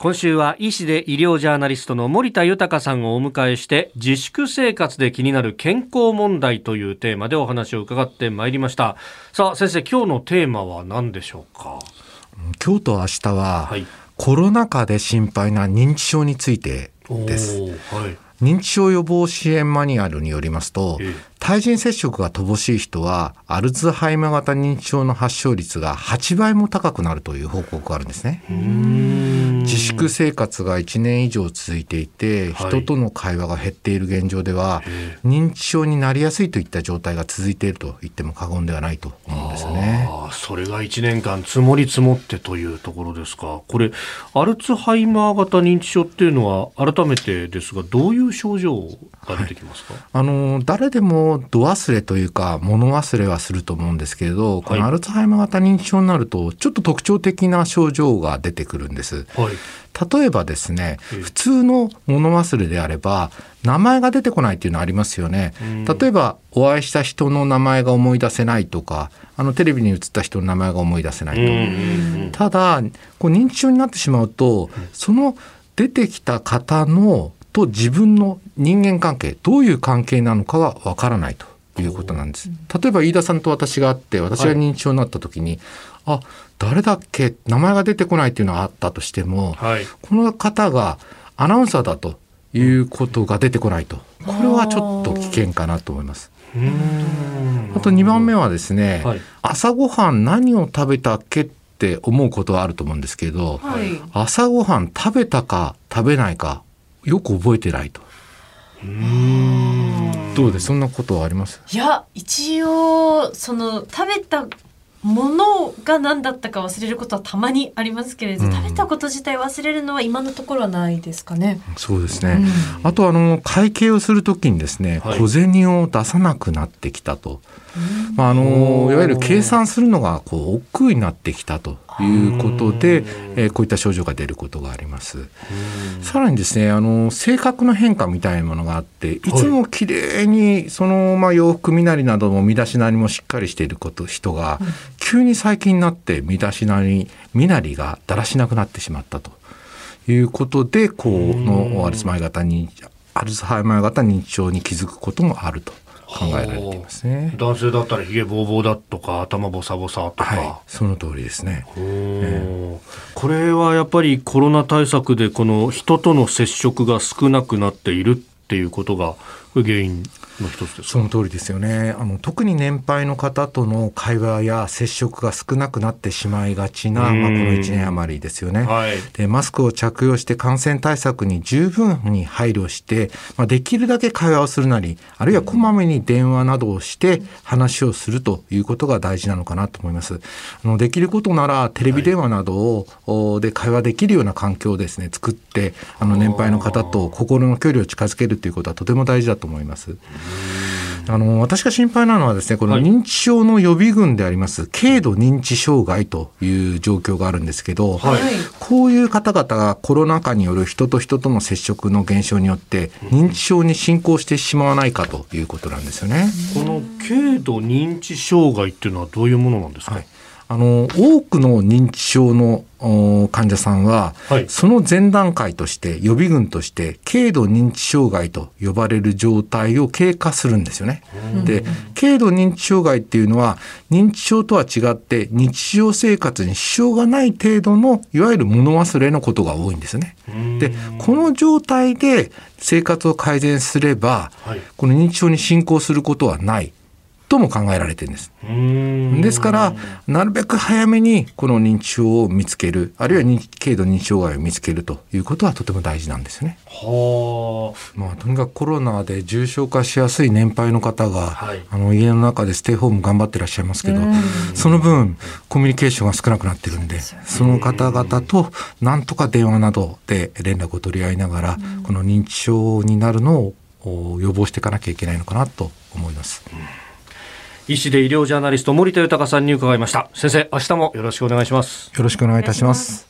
今週は医師で医療ジャーナリストの森田豊さんをお迎えして自粛生活で気になる健康問題というテーマでお話を伺ってまいりました。さあ先生今日のテーマは何でしょうか？今日と明日は、はい、コロナ禍で心配な認知症についてです、はい、認知症予防支援マニュアルによりますと、え対人接触が乏しい人はアルツハイマー型認知症の発症率が8倍も高くなるという報告があるんですね。自粛生活が1年以上続いていて、人との会話が減っている現状では、認知症になりやすいといった状態が続いていると言っても過言ではないと思うんですね。それが1年間積もり積もってというところですか。これアルツハイマー型認知症っていうのは改めてですがどういう症状が出てきますか？はい、あの誰でも度忘れというか物忘れはすると思うんですけれど、このアルツハイマー型認知症になるとちょっと特徴的な症状が出てくるんです。はい例えばですね、普通の物忘れであれば名前が出てこないっていうのありますよね。例えばお会いした人の名前が思い出せないとかあのテレビに映った人の名前が思い出せないと。ただこう認知症になってしまうとその出てきた方のと自分の人間関係どういう関係なのかがわからないということなんです。例えば飯田さんと私があって私が認知症になった時に、はい、あ誰だっけ？名前が出てこないっていうのがあったとしても、はい、この方がアナウンサーだということが出てこないと。これはちょっと危険かなと思います。あと2番目はですね、はい、朝ごはん何を食べたっけって思うことはあると思うんですけど、はい、朝ごはん食べたか食べないかよく覚えてないと。どうでそんなことはあります？いや一応その食べたものが何だったか忘れることはたまにありますけれど、うん、食べたこと自体忘れるのは今のところはないですかね。そうですね。うん、あとあの会計をするときにですね、はい、小銭を出さなくなってきたと。まああのいわゆる計算するのがこう億劫になってきたということで、えー、こういった症状が出ることがあります。さらにですねあの性格の変化みたいなものがあっていつも綺麗にその、まあ、洋服身なりなども身だしなりもしっかりしていること人が、急に最近になって身だしなり身なりがだらしなくなってしまったということでこのアルツハイマー型にアルツハイマー型認知症に気づくこともあると。考えられていますね。男性だったらひげぼうぼうだとか頭ボサボサとか、はい、その通りですね、えー、これはやっぱりコロナ対策でこの人との接触が少なくなっているっていうことが原因の一つですその通りですよね。あの特に年配の方との会話や接触が少なくなってしまいがちな、まあ、この1年余りですよね、はい、でマスクを着用して感染対策に十分に配慮して、まあ、できるだけ会話をするなりあるいはこまめに電話などをして話をするということが大事なのかなと思います。あのできることならテレビ電話などを、はい、で会話できるような環境をですね作ってあの年配の方と心の距離を近づけるということはとても大事だと思います。あの私が心配なのはですねこの認知症の予備軍であります、軽度認知障害という状況があるんですけど、はい、こういう方々がコロナ禍による人と人との接触の減少によって認知症に進行してしまわないかということなんですよね。この軽度認知障害っていうのはどういうものなんですか、はいあの多くの認知症の患者さんは、はい、その前段階として予備軍として軽度認知障害と呼ばれる状態を経過するんですよね。で軽度認知障害っていうのは認知症とは違って日常生活に支障がない程度のいわゆる物忘れのことが多いんですね。でこの状態で生活を改善すれば、はい、この認知症に進行することはないとも考えられてるんです。ですからなるべく早めにこの認知症を見つけるあるいは認軽度認知障害を見つけるということはとても大事なんですね。はあ、まあ、とにかくコロナで重症化しやすい年配の方が、はい、あの家の中でステイホーム頑張ってらっしゃいますけどその分コミュニケーションが少なくなってるんでその方々となんとか電話などで連絡を取り合いながらこの認知症になるのを予防していかなきゃいけないのかなと思います。うん医師で医療ジャーナリスト森田豊さんに伺いました。先生明日もよろしくお願いします。よろしくお願いいたします。